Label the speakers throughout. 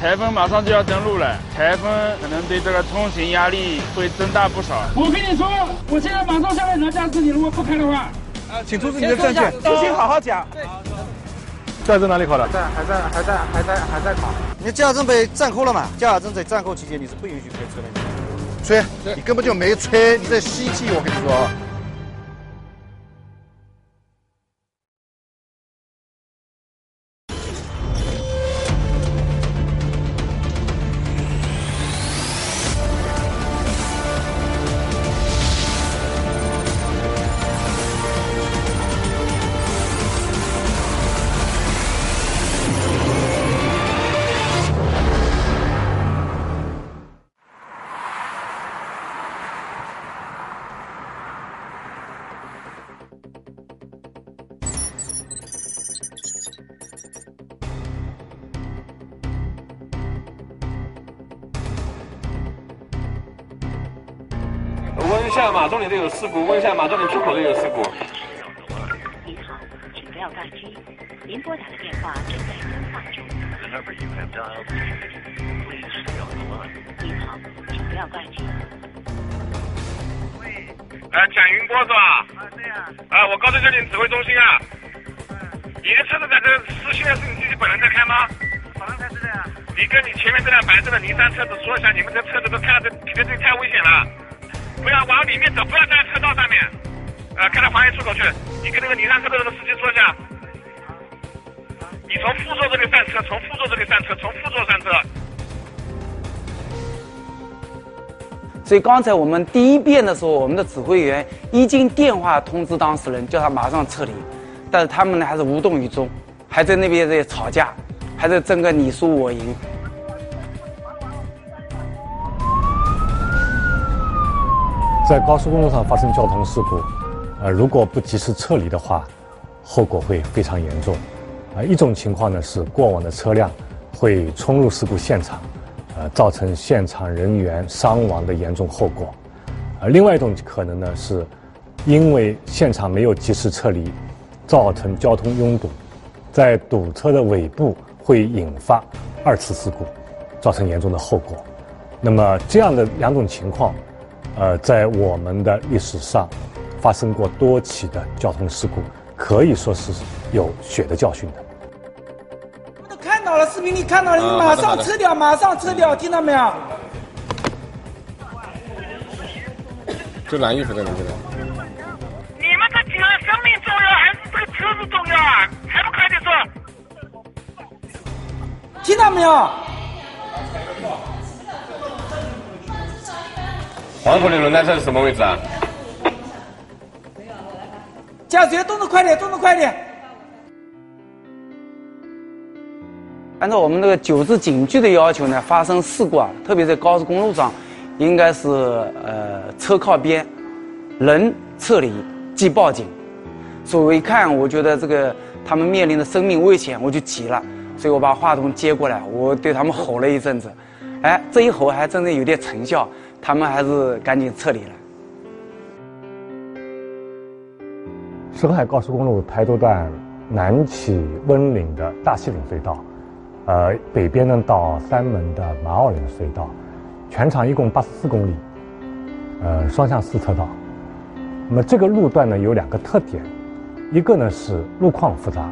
Speaker 1: 台风马上就要登陆了，台风可能对这个通行压力会增大不少。
Speaker 2: 我跟你说，我现在马上下来拿驾驶你，如果不开的话，
Speaker 3: 请出示你的证件，
Speaker 4: 事情好好讲。
Speaker 3: 驾驶证哪里考的？
Speaker 4: 在还在还在还在还在考。
Speaker 5: 你驾驶证被暂扣了嘛？驾驶证在暂扣期间你是不允许开车的。
Speaker 3: 吹，你根本就没吹，你在吸气，我跟你说。
Speaker 6: 下马中岭的有事故，问一下马中岭出口的有事故。
Speaker 7: 您好，请不要挂机，您拨打的电话正在通话中。您好，请不要挂机。
Speaker 6: 哎，蒋云波是吧？
Speaker 4: 啊，对呀。
Speaker 6: 啊，我高速交警指挥中心啊。你的车子在这是现在是你自己本人在开吗？
Speaker 4: 本人开是的呀。
Speaker 6: 你跟你前面这辆白色的尼桑车子说一下，你们这车子都开到这，停在这太危险了，不要往里面走，不要在车道上面，呃，开到防疫出口去。你跟那个尼桑车的那个司机说一下，你从副座这里上车，从副座这里上车，从副座上车。
Speaker 8: 所以刚才我们第一遍的时候，我们的指挥员一经电话通知当事人，叫他马上撤离，但是他们呢还是无动于衷，还在那边在吵架，还在争个你输我赢。
Speaker 9: 在高速公路上发生交通事故，呃，如果不及时撤离的话，后果会非常严重。啊，一种情况呢是过往的车辆会冲入事故现场，呃，造成现场人员伤亡的严重后果。而另外一种可能呢是，因为现场没有及时撤离，造成交通拥堵，在堵车的尾部会引发二次事故，造成严重的后果。那么这样的两种情况。呃，在我们的历史上，发生过多起的交通事故，可以说是有血的教训的。
Speaker 2: 我都看到了视频，你看到了，你马上撤掉，马上撤掉，听到没有？
Speaker 3: 这蓝衣服的人现在。
Speaker 6: 你们这几个人生命重要还是这个车子重要啊？还不快点说！
Speaker 2: 听到没有？
Speaker 6: 黄浦的轮胎车是什么位置啊？
Speaker 2: 驾驶员动作快点，动作快点！
Speaker 8: 按照我们那个九字警句的要求呢，发生事故啊，特别在高速公路上，应该是呃车靠边，人撤离即报警。所以我一看，我觉得这个他们面临的生命危险，我就急了，所以我把话筒接过来，我对他们吼了一阵子，哎，这一吼还真的有点成效。他们还是赶紧撤离了。
Speaker 9: 沈海高速公路台州段南起温岭的大西岭隧道，呃，北边呢到三门的马坳岭隧道，全长一共八十四公里，呃，双向四车道。那么这个路段呢有两个特点，一个呢是路况复杂，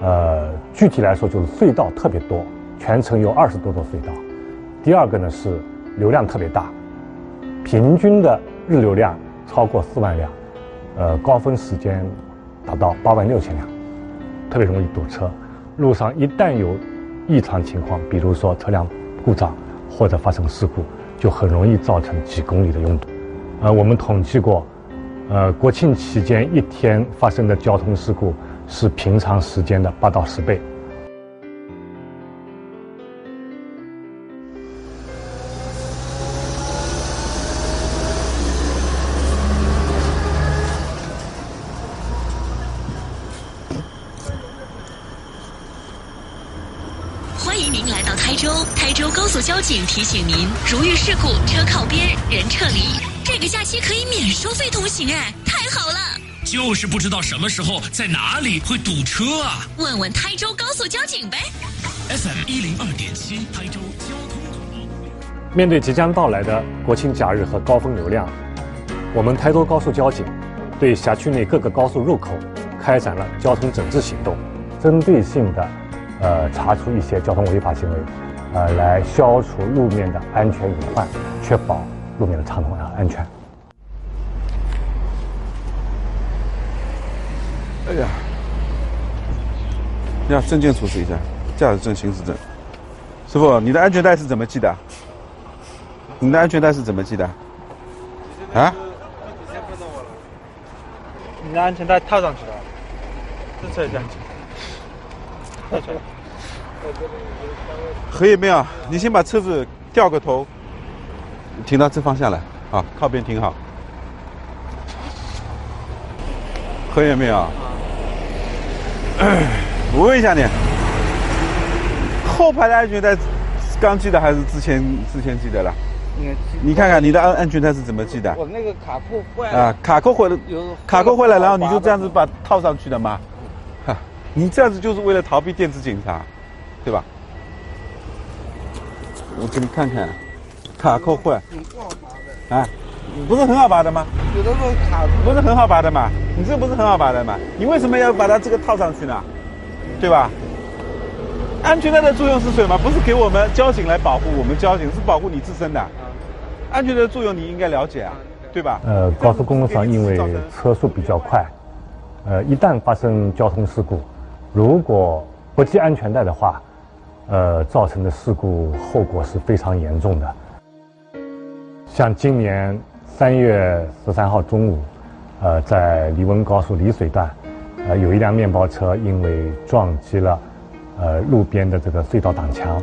Speaker 9: 呃，具体来说就是隧道特别多，全程有二十多座隧道。第二个呢是流量特别大。平均的日流量超过四万辆，呃，高峰时间达到八万六千辆，特别容易堵车。路上一旦有异常情况，比如说车辆故障或者发生事故，就很容易造成几公里的拥堵。呃，我们统计过，呃，国庆期间一天发生的交通事故是平常时间的八到十倍。
Speaker 10: 如遇事故，车靠边，人撤离。这个假期可以免收费通行，哎，太好了！
Speaker 11: 就是不知道什么时候在哪里会堵车啊！
Speaker 10: 问问台州高速交警呗。
Speaker 11: FM 一零二点七，台州交通广播。
Speaker 9: 面对即将到来的国庆假日和高峰流量，我们台州高速交警对辖区内各个高速入口开展了交通整治行动，针对性的，呃，查处一些交通违法行为，呃，来消除路面的安全隐患，确保路面的畅通和安全。
Speaker 12: 哎呀，要证件出示一下，驾驶证、行驶证。师傅，你的安全带是怎么系的？你的安全带是怎么系的？啊？
Speaker 4: 你的安全带套上去了，这车这样套上去。
Speaker 12: 可以没有？你先把车子掉个头，停到这方向来，好，靠边停好。可以没有？我问一下你，后排的安全带刚系的还是之前之前系的了？你看看你的安安全带是怎么系的？
Speaker 4: 我那个卡扣坏了。
Speaker 12: 啊，卡扣坏了，卡扣坏了，然后你就这样子把套上去的吗？哈，你这样子就是为了逃避电子检查，对吧？我给你看看，卡扣坏，啊，不是很好拔的吗？
Speaker 4: 有的时候卡
Speaker 12: 不是很好拔的嘛？你这不是很好拔的吗？你为什么要把它这个套上去呢？对吧？安全带的作用是什么？不是给我们交警来保护我们交警，是保护你自身的。安全带的作用你应该了解啊，对吧？
Speaker 9: 呃，高速公路上因为车速比较快，呃，一旦发生交通事故，如果不系安全带的话，呃，造成的事故后果是非常严重的。像今年三月十三号中午，呃，在黎温高速丽水段，呃，有一辆面包车因为撞击了呃路边的这个隧道挡墙，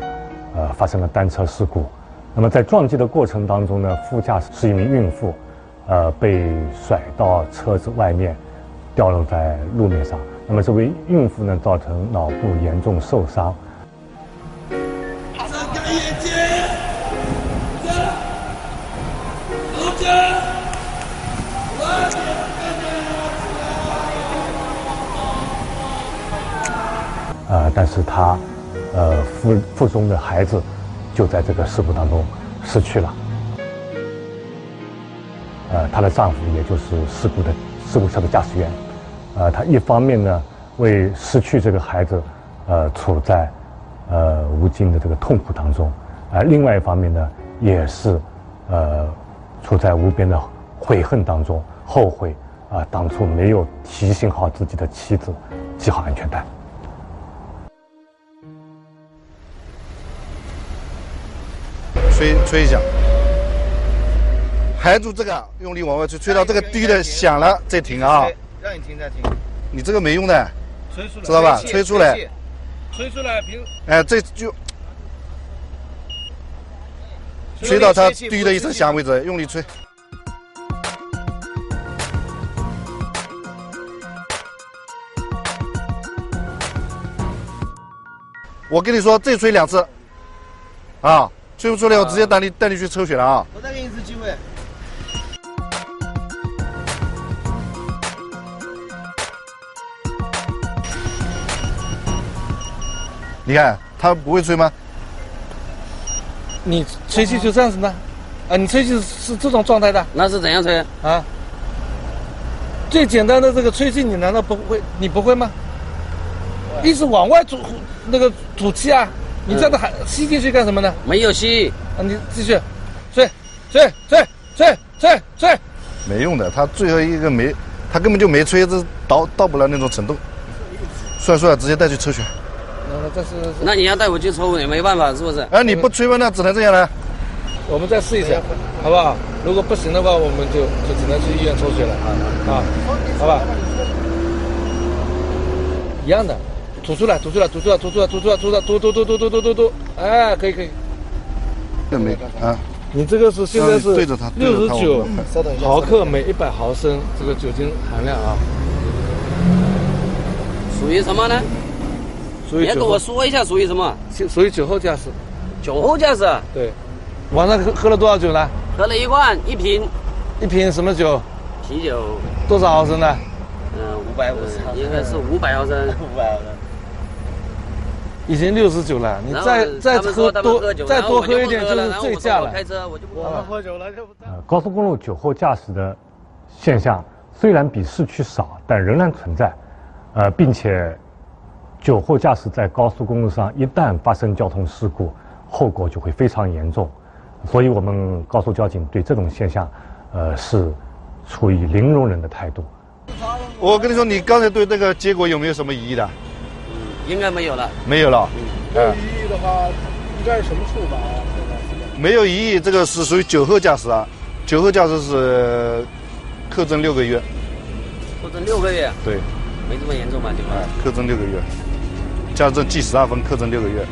Speaker 9: 呃，发生了单车事故。那么在撞击的过程当中呢，副驾驶是一名孕妇，呃，被甩到车子外面，掉落在路面上。那么这位孕妇呢，造成脑部严重受伤。呃，但是他，呃，腹腹中的孩子，就在这个事故当中失去了。呃，她的丈夫也就是事故的事故车的驾驶员，呃，他一方面呢为失去这个孩子，呃，处在呃无尽的这个痛苦当中，而另外一方面呢也是呃处在无边的悔恨当中，后悔啊、当初没有提醒好自己的妻子系好安全带。
Speaker 3: 吹吹一下，含住这个，用力往外吹，吹到这个低的响了再停啊！
Speaker 5: 让你停再停。
Speaker 3: 你这个没用的，
Speaker 5: 吹出来，
Speaker 3: 知道吧？
Speaker 5: 吹
Speaker 3: 出来，
Speaker 5: 吹出来，比如
Speaker 3: 哎，这就吹到它低的一声响为止，用力吹。我跟你说，再吹两次，啊，吹不出来，我直接带你带你去抽血了啊！
Speaker 5: 我再给你一次机会。
Speaker 3: 你看他不会吹吗？
Speaker 4: 你吹气就这样子呢？啊，你吹气是这种状态的？
Speaker 13: 那是怎样吹？
Speaker 4: 啊，最简单的这个吹气，你难道不会？你不会吗？一直往外吐那个吐气啊！你这样的还吸进去干什么呢？
Speaker 13: 没有吸。
Speaker 4: 啊，你继续吹，吹，吹，吹，吹，吹。
Speaker 3: 没用的，他最后一个没，他根本就没吹，这到到不了那种程度。算了算了，直接带去抽血。
Speaker 4: 那那这是
Speaker 13: 那你要带我去抽也没办法，是不是？
Speaker 3: 哎，你不吹吧？那只能这样了。
Speaker 4: 我们再试一下，好不好？如果不行的话，我们就就只能去医院抽血了啊啊，好吧？一样的，吐出来，吐出来，吐出来，吐出来，吐出来，吐出来，吐吐吐吐吐吐吐吐，哎，可以可以。
Speaker 3: 这没啊？
Speaker 4: 你这个是现在是六十九毫克每一百毫升这个酒精含量啊，
Speaker 13: 属于什么呢？你要跟我说一下属于什么？
Speaker 4: 属于酒后驾驶。
Speaker 13: 酒后驾驶。
Speaker 4: 对，晚上喝喝了多少酒呢？
Speaker 13: 喝了一罐一瓶
Speaker 4: 一瓶什么酒？
Speaker 13: 啤酒，
Speaker 4: 多少毫升呢？
Speaker 13: 嗯，五百五十，应该是五百毫升。五百毫升。
Speaker 4: 已经六十九了，你再再喝多再多喝一点就是醉驾了。
Speaker 13: 我开车我就不喝了
Speaker 4: 喝酒了就。
Speaker 9: 呃，高速公路酒后驾驶的现象虽然比市区少，但仍然存在。呃，并且酒后驾驶在高速公路上一旦发生交通事故，后果就会非常严重。所以我们高速交警对这种现象，呃，是处于零容忍的态度。
Speaker 3: 我跟你说，你刚才对那个结果有没有什么疑义的？
Speaker 13: 应该没有了。
Speaker 3: 没有了。
Speaker 4: 没有异议的话，应该是什么处罚啊？
Speaker 3: 没有异议，这个是属于酒后驾驶啊。酒后驾驶是课征六个月。
Speaker 13: 或者六个月，
Speaker 3: 对，
Speaker 13: 没这么严重吧？情况。
Speaker 3: 课征六个月，加证记十二分，课征六个月。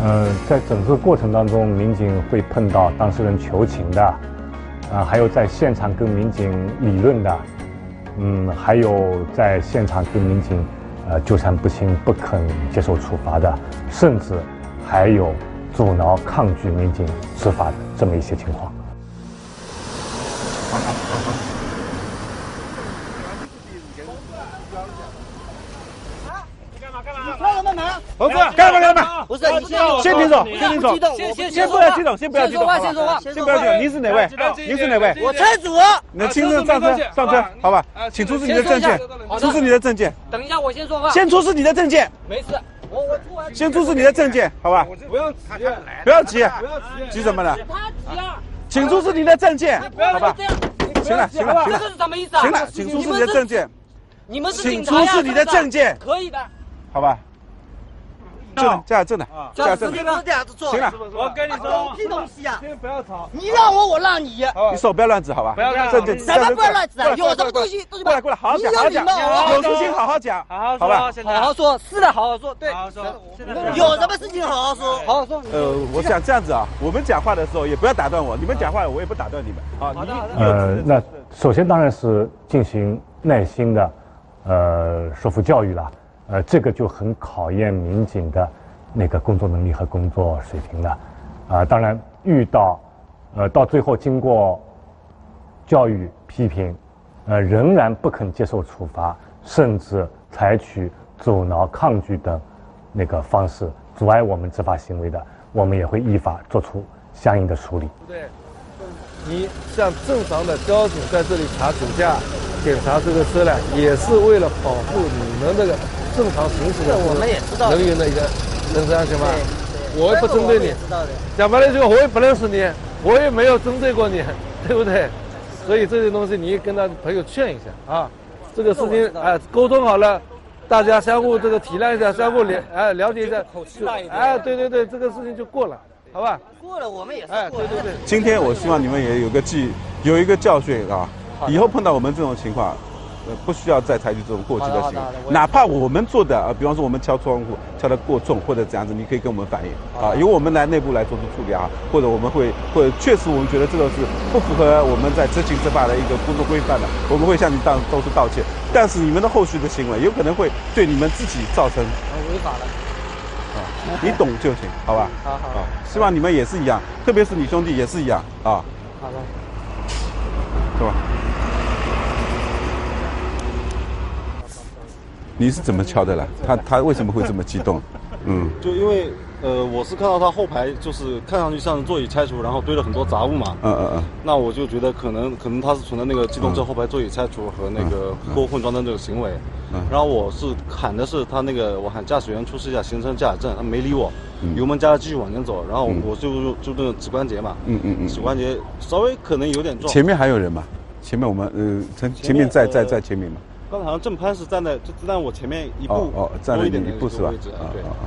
Speaker 9: 呃，在整个过程当中，民警会碰到当事人求情的，啊、还有在现场跟民警理论的，嗯，还有在现场跟民警呃纠缠不清、不肯接受处罚的，甚至还有阻挠、抗拒民警执法的这么一些情况。
Speaker 5: 干什么忙？
Speaker 12: 猴子，干嘛干嘛？
Speaker 5: 不是你先
Speaker 12: 先先停手，
Speaker 5: 激动
Speaker 12: 先先不要激动，先不要激动，
Speaker 5: 先说话先说话
Speaker 12: 先不要激动。您是哪位？您是哪位？
Speaker 5: 我车主。
Speaker 12: 你的亲自上车，上车，好吧？请出示你的证件，出示你的证件，
Speaker 13: 等一下，我先说话。
Speaker 12: 先出示你的证件，
Speaker 13: 没事，我我出完。
Speaker 12: 先出示你的证件，好吧？
Speaker 4: 不要急，
Speaker 12: 不要急，急什么呢？
Speaker 13: 他急啊！
Speaker 12: 请出示你的证件，好吧？行了，行了，行了
Speaker 13: 这个，是什么意思啊？
Speaker 12: 行了，请出示你的证件，
Speaker 13: 你们是
Speaker 12: 请
Speaker 13: 警察呀
Speaker 12: 出示你的证件，
Speaker 13: 可以的。
Speaker 12: 好吧？证呢？加证呢？加证呢？
Speaker 5: 是这样子做。
Speaker 12: 行了，
Speaker 4: 我跟你说
Speaker 5: 狗屁东西啊！
Speaker 4: 先不要吵。
Speaker 5: 你让我，我让你。
Speaker 12: 你手不要乱指，好吧？
Speaker 4: 不要乱
Speaker 12: 指，
Speaker 5: 什么不要乱指啊？有什么东西
Speaker 12: 过来过来，好好讲，好好讲，有事情好好讲，好吧？
Speaker 5: 好好说，是的，好好说，对。有什么事情好好说，好好说。
Speaker 12: 呃，我想这样子啊，我们讲话的时候也不要打断我，你们讲话我也不打断你们啊。你
Speaker 9: 呃，那首先当然是进行耐心的，呃，说服教育了。呃，这个就很考验民警的那个工作能力和工作水平了。啊、当然遇到，呃，到最后经过教育批评，呃，仍然不肯接受处罚，甚至采取阻挠、抗拒等那个方式阻碍我们执法行为的，我们也会依法作出相应的处理。
Speaker 4: 对，你像正常的交警在这里查酒驾、检查这个车辆，也是为了保护你们这个正常行驶的
Speaker 5: 我们也知道
Speaker 4: 人员的一个人身安全嘛。我也不针对你讲白了就我也不认识你，我也没有针对过你，对不对？所以这些东西你也跟他朋友劝一下啊，这个事情哎沟通好了，大家相互这个体谅一下，相互了哎了解一下，
Speaker 5: 口气大一点
Speaker 4: 哎对对对，这个事情就过了，好吧？
Speaker 5: 过了我们也是
Speaker 4: 哎
Speaker 5: 过了。
Speaker 4: 对对对。
Speaker 12: 今天我希望你们也有个记，有一个教训啊，以后碰到我们这种情况。呃，不需要再采取这种过激的行为哪怕我们做的啊，比方说我们敲窗户敲得过重或者怎样子，你可以跟我们反映啊，由我们来内部来做出处理啊，或者我们会，或者确实我们觉得这个是不符合我们在执行执法的一个工作规范的，我们会向你当做出道歉。但是你们的后续的行为有可能会对你们自己造成
Speaker 5: 违法了。
Speaker 12: 啊，你懂就行，好吧？
Speaker 5: 好好
Speaker 12: 啊，希望你们也是一样，特别是你兄弟也是一样啊，
Speaker 5: 好的。
Speaker 12: 是吧？你是怎么敲的啦？他他为什么会这么激动？嗯，
Speaker 14: 就因为呃，我是看到他后排就是看上去像是座椅拆除，然后堆了很多杂物嘛。
Speaker 12: 嗯嗯嗯。
Speaker 14: 那我就觉得可能可能他是存在那个机动车后排座椅拆除和那个过混装的这个行为。
Speaker 12: 嗯。
Speaker 14: 然后我是喊的是他那个，我喊驾驶员出示一下行车驾驶证，他没理我，
Speaker 12: 嗯
Speaker 14: 油门加了继续往前走。然后
Speaker 12: 嗯
Speaker 14: 我就就那个指关节嘛，
Speaker 12: 嗯嗯嗯
Speaker 14: 指关节稍微可能有点撞。
Speaker 12: 前面还有人吗？前面我们呃，前前面在在在前面吗？
Speaker 14: 刚才好像郑潘是站在就站在我前面一步
Speaker 12: 哦哦，站了
Speaker 14: 多一点
Speaker 12: 一步是吧？啊啊啊！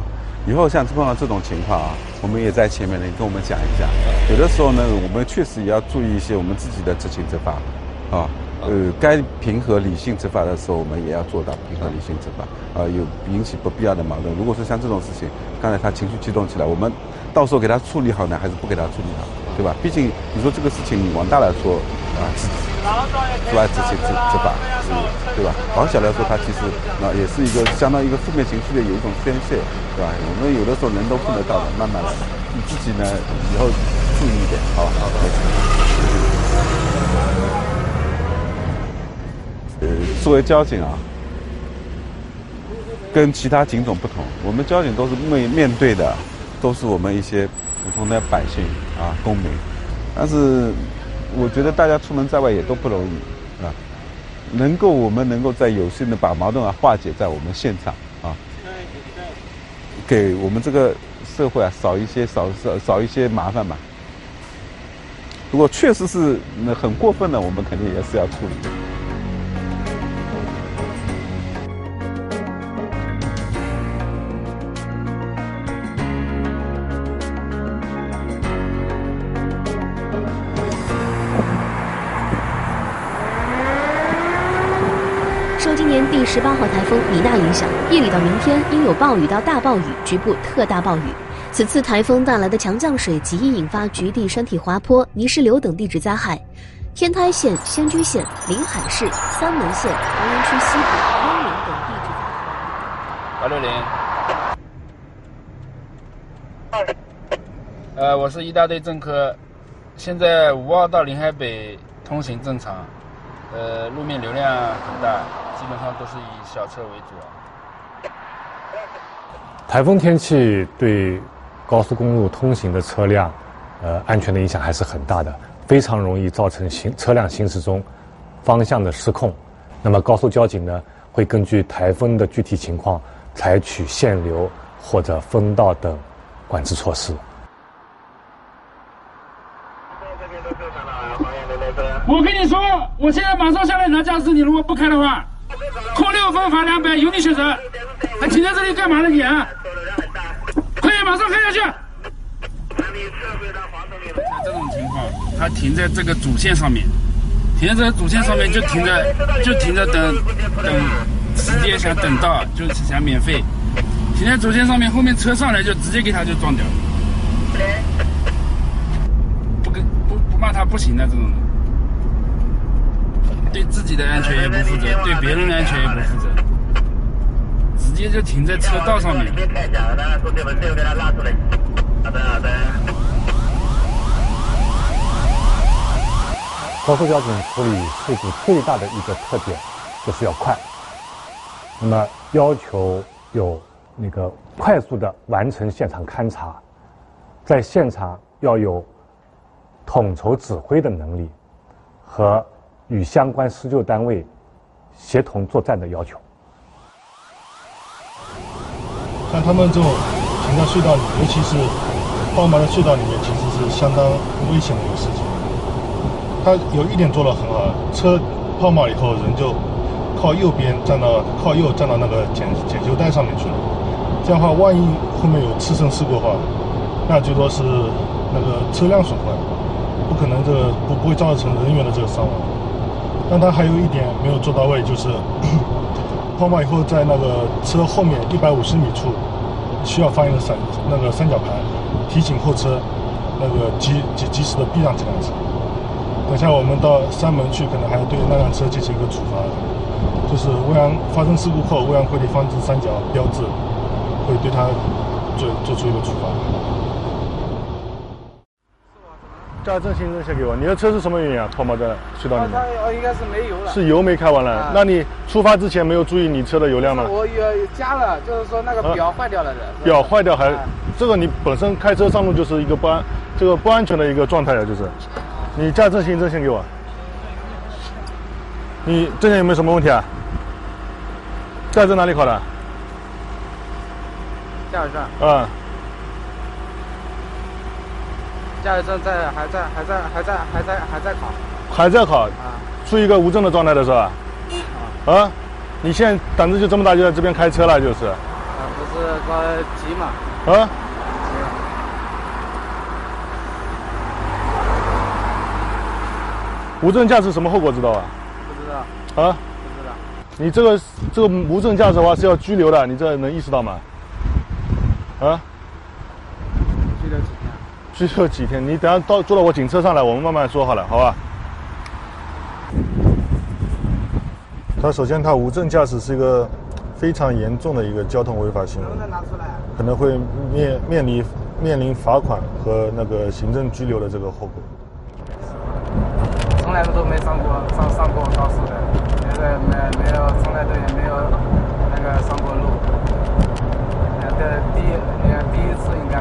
Speaker 12: 以后像碰到这种情况啊，我们也在前面呢，你跟我们讲一下。有的时候呢，我们确实也要注意一些我们自己的执勤执法，啊，呃，该平和理性执法的时候，我们也要做到平和理性执法，啊，有引起不必要的矛盾。如果说像这种事情，刚才他情绪激动起来，我们到时候给他处理好呢，还是不给他处理好，对吧？毕竟你说这个事情，你往大来说啊，自出来执行执执法，是，对吧？往小来说，它其实啊也是一个相当于一个负面情绪的有一种宣泄，对吧？我们有的时候人都碰得到的，慢慢来，你自己呢以后注意一点，好吧？呃，作为交警啊，跟其他警种不同，我们交警都是面面对的，都是我们一些普通的百姓啊公民。但是我觉得大家出门在外也都不容易啊，能够我们能够在有限的把矛盾啊化解在我们现场啊，给我们这个社会啊少一些少少少一些麻烦吧。如果确实是那很过分的，我们肯定也是要处理。
Speaker 15: 受今年第十八号台风米娜影响，夜里到明天应有暴雨到大暴雨，局部特大暴雨。此次台风带来的强降水极易引发局地山体滑坡、泥石流等地质灾害。天台县、仙居县、临海市、三门县、黄岩区西部、温岭等地质。
Speaker 1: 八六零。呃，我是一大队政科，现在五二到临海北通行正常，呃，路面流量很大，基本上都是以小车为主。
Speaker 9: 台风天气对高速公路通行的车辆，呃，安全的影响还是很大的，非常容易造成行车辆行驶中方向的失控。那么高速交警呢，会根据台风的具体情况，采取限流或者封道等管制措施。
Speaker 1: 我跟你说，我现在马上下来拿驾驶，你如果不开的话，扣六分罚两百，由你选择。还停在这里干嘛呢你啊？快点，马上开下去！像这种情况，他停在这个主线上面，停在这个主线上面就停着，就停着等等时间想等到，就是想免费。停在主线上面，后面车上来就直接给他就撞掉。不跟不不骂他不行的这种，对自己的安全也不负责，对别人的安全也不负责。直接就停在车道上面好的好的。
Speaker 9: 高速交警处理事故最大的一个特点就是要快，那么要求有那个快速的完成现场勘查，在现场要有统筹指挥的能力和与相关施救单位协同作战的要求。
Speaker 3: 像他们这种停在隧道里，尤其是爆满的隧道里面，其实是相当危险的一个事情。他有一点做得很好，车抛锚以后，人就靠右边站到靠右站到那个检检修带上面去了。这样的话，万一后面有次生事故的话，那最多是那个车辆损坏，不可能这个不不会造成人员的这个伤亡。但他还有一点没有做到位，就是 抛锚以后，在那个车后面一百五十米处需要放一个三那个三角牌，提醒后车那个及及及时的避让这辆车。等下我们到山门去，可能还要对那辆车进行一个处罚，就是未央发生事故后，未央快递放置三角标志，会对他做做出一个处罚。驾驶证新证先给我，你的车是什么原因啊？抛锚在隧道里面？
Speaker 4: 它应该是没油了。
Speaker 3: 是油没开完了？那你出发之前没有注意你车的油量吗？
Speaker 4: 我有加了，就是说那个表坏掉了的。
Speaker 3: 表坏掉还，这个你本身开车上路就是一个不安，这个不安全的一个状态了，就是。你驾驶证、行证先给我。你证件有没有什么问题啊？驾驶证哪里考的？
Speaker 4: 驾驶证。
Speaker 3: 嗯。
Speaker 4: 驾驶证在还在还在还在还在还在考。
Speaker 3: 还在考。啊。处于一个无证的状态的是吧？啊。啊。你现在胆子就这么大，就在这边开车了，就是。
Speaker 4: 啊，不是着急嘛。
Speaker 3: 啊。无证驾驶什么后果知道吧？
Speaker 4: 不知道。
Speaker 3: 啊？
Speaker 4: 不知道。
Speaker 3: 你这个这个无证驾驶的话是要拘留的，你这能意识到吗？啊？
Speaker 4: 拘留几
Speaker 3: 最后几天，你等下到坐到我警车上来，我们慢慢说好了，好吧？他首先，他无证驾驶是一个非常严重的一个交通违法行为。能不能拿出来？可能会面面临面临罚款和那个行政拘留的这个后果。
Speaker 4: 从来都没上过上上过高速的，没没没有，从来都也没有那个上过路。哎，第第，第一次应该。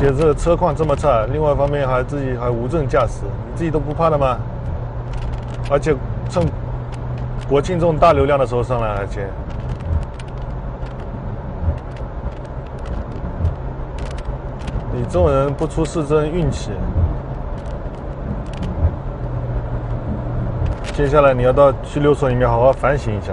Speaker 3: 且这车况这么差，另外一方面还自己还无证驾驶，你自己都不怕的吗？而且趁国庆这种大流量的时候上来，而且你这种人不出事真运气。接下来你要到拘留所里面好好反省一下。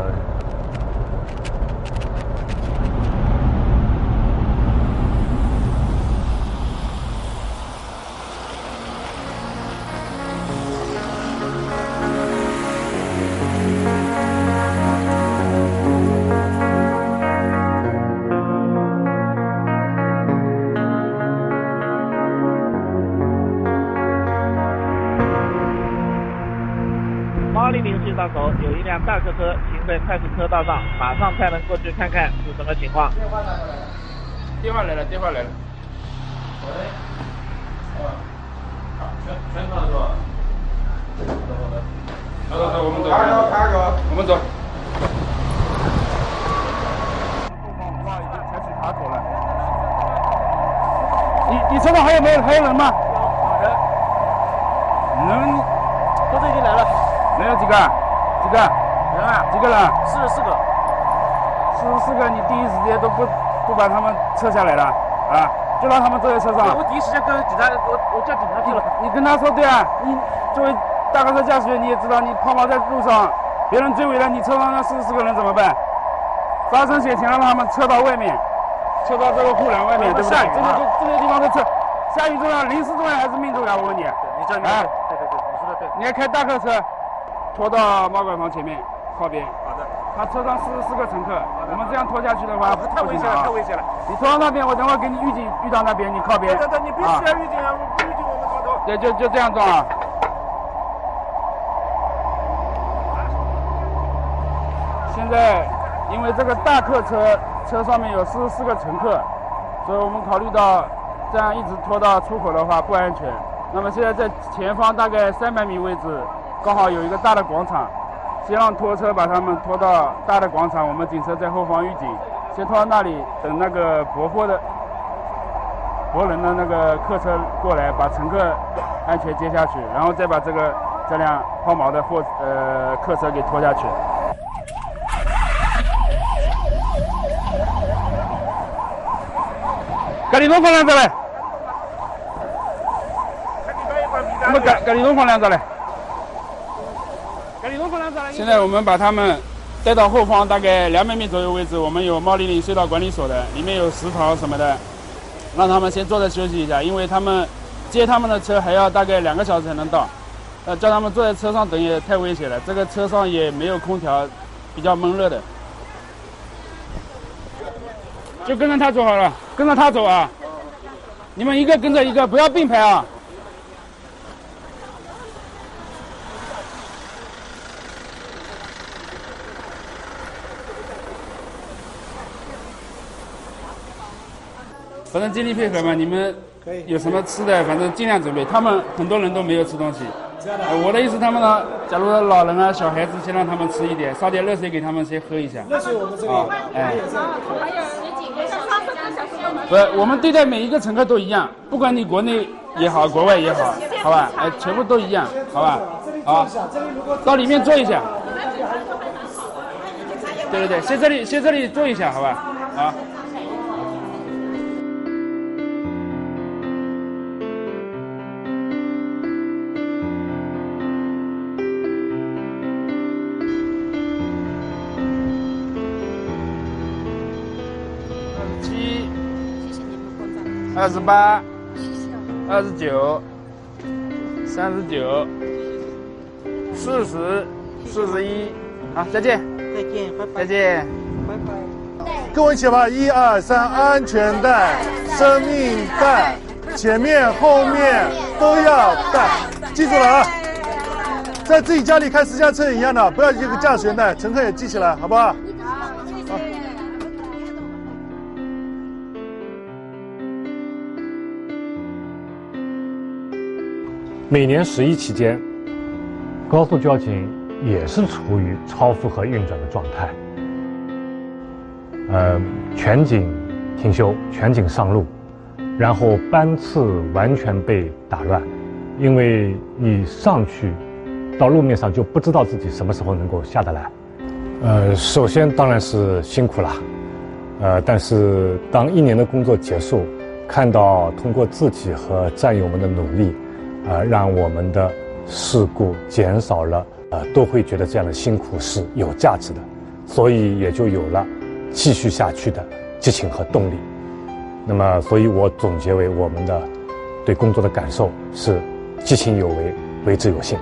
Speaker 16: 在快速车道上，马上派人过去看看是什么情况。
Speaker 1: 电话来了，电话来了。喂。啊，全全场是吧？走走走。走走走，我们走。卡哥，卡哥，我们走。
Speaker 17: 你你车上还有没有还有人吗？
Speaker 1: 有人
Speaker 17: 车子已经来了。
Speaker 1: 没有几个？几个？
Speaker 17: 人啊？
Speaker 1: 几个人？
Speaker 17: 四十四个。
Speaker 1: 四十四个，你第一时间都不不把他们撤下来了啊？就让他们坐在车上。
Speaker 17: 我第一时间跟警察，我我叫警察去了。
Speaker 1: 你跟他说对啊，你作为大客车驾驶员，你也知道，你抛锚在路上，别人追尾了，你车上那四十四个人怎么办？发生险情了，让他们撤到外面，撤到这个护栏外面，对不对？这个这个地方都撤。下雨重要，临时重要还是命重要？我问你。
Speaker 17: 你这
Speaker 1: 啊？
Speaker 17: 对对对，你说的对。
Speaker 1: 你要开大客车。拖到猫拐房前面靠边。
Speaker 17: 好的。
Speaker 1: 他车上四十四个乘客，我们这样拖下去的话，
Speaker 17: 太危险了，太危险了。
Speaker 1: 你拖到那边，我等会给你预警，遇到那边你靠边。
Speaker 17: 对对，你必须要预警啊！不预警我们靠头。
Speaker 1: 对，就就这样撞啊。现在因为这个大客车车上面有四十四个乘客，所以我们考虑到这样一直拖到出口的话不安全。那么现在在前方大概三百米位置。刚好有一个大的广场，先让拖车把他们拖到大的广场，我们警车在后方预警，先拖到那里，等那个驳货的驳人的那个客车过来，把乘客安全接下去，然后再把这个这辆抛锚的货呃客车给拖下去。赶紧弄方向走来，我们格格里东方向走来。现在我们把他们带到后方大概两百米左右位置，我们有茂林岭隧道管理所的，里面有食堂什么的，让他们先坐着休息一下，因为他们接他们的车还要大概两个小时才能到，呃，叫他们坐在车上等也太危险了，这个车上也没有空调，比较闷热的，就跟着他走好了，跟着他走啊，你们一个跟着一个，不要并排啊。反正尽力配合嘛，你们有什么吃的，反正尽量准备。他们很多人都没有吃东西，我的意思，他们呢，假如老人啊、小孩子，先让他们吃一点，烧点热水给他们先喝一下。
Speaker 17: 热水我们这里
Speaker 1: 哎。不，我们对待每一个乘客都一样，不管你国内也好，国外也好，好吧？哎，全部都一样，好吧？好，到里面坐一下。对对对，先这里，先这里坐一下，好吧？好。二十八，二十九，三十九，四十，四十一，好，再见，
Speaker 5: 再见，拜拜，
Speaker 1: 再见，
Speaker 5: 拜拜。
Speaker 3: 跟我一起吧，一二三，安全带，生命带，前面后面都要带，记住了啊！在自己家里开私家车一样的，不要一个驾驶员带，乘客也记起来，好不好？
Speaker 9: 每年十一期间，高速交警也是处于超负荷运转的状态。呃，全警停休，全警上路，然后班次完全被打乱，因为你上去到路面上就不知道自己什么时候能够下得来。呃，首先当然是辛苦了，呃，但是当一年的工作结束，看到通过自己和战友们的努力，啊，让我们的事故减少了，呃，都会觉得这样的辛苦是有价值的，所以也就有了继续下去的激情和动力。那么，所以我总结为我们的对工作的感受是：激情有为，为之有限。